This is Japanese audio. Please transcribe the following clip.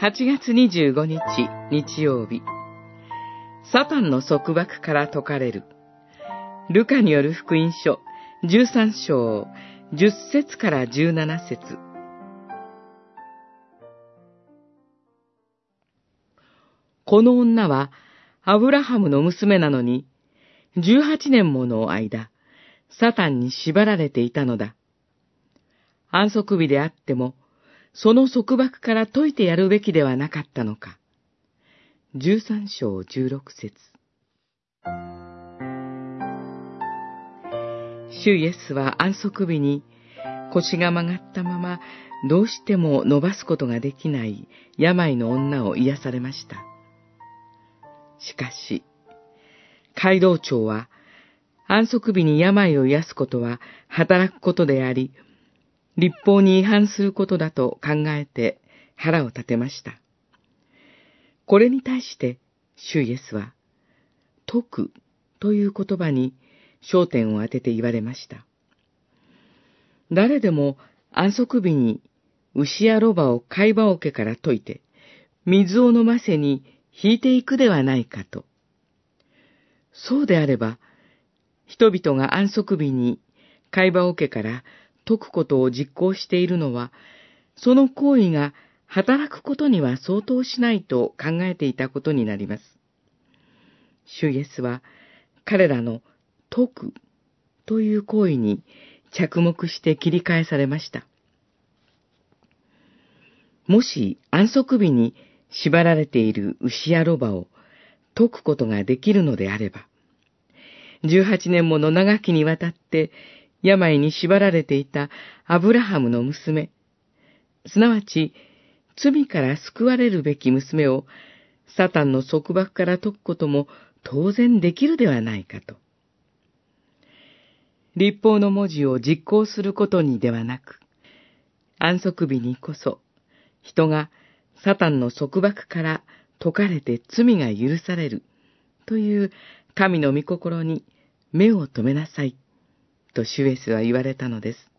8月25日日曜日、サタンの束縛から解かれる、ルカによる福音書13章10節から17節。この女はアブラハムの娘なのに、18年もの間、サタンに縛られていたのだ。安息日であっても、その束縛から解いてやるべきではなかったのか。十三章十六節主イエスは安息日に腰が曲がったままどうしても伸ばすことができない病の女を癒されました。しかし、街道長は安息日に病を癒すことは働くことであり、立法に違反することだと考えて腹を立てました。これに対して、主イエスは、解くという言葉に焦点を当てて言われました。誰でも安息日に牛やロバを貝羽桶から解いて、水を飲ませに引いていくではないかと。そうであれば、人々が安息日に貝羽桶から解くことを実行しているのは、その行為が働くことには相当しないと考えていたことになります。主イエスは彼らの解くという行為に着目して切り返されました。もし安息日に縛られている牛やロバを解くことができるのであれば、18年もの長きにわたって病に縛られていたアブラハムの娘、すなわち罪から救われるべき娘をサタンの束縛から解くことも当然できるではないかと。立法の文字を実行することにではなく、安息日にこそ人がサタンの束縛から解かれて罪が許されるという神の御心に目を留めなさいとシュエスは言われたのです。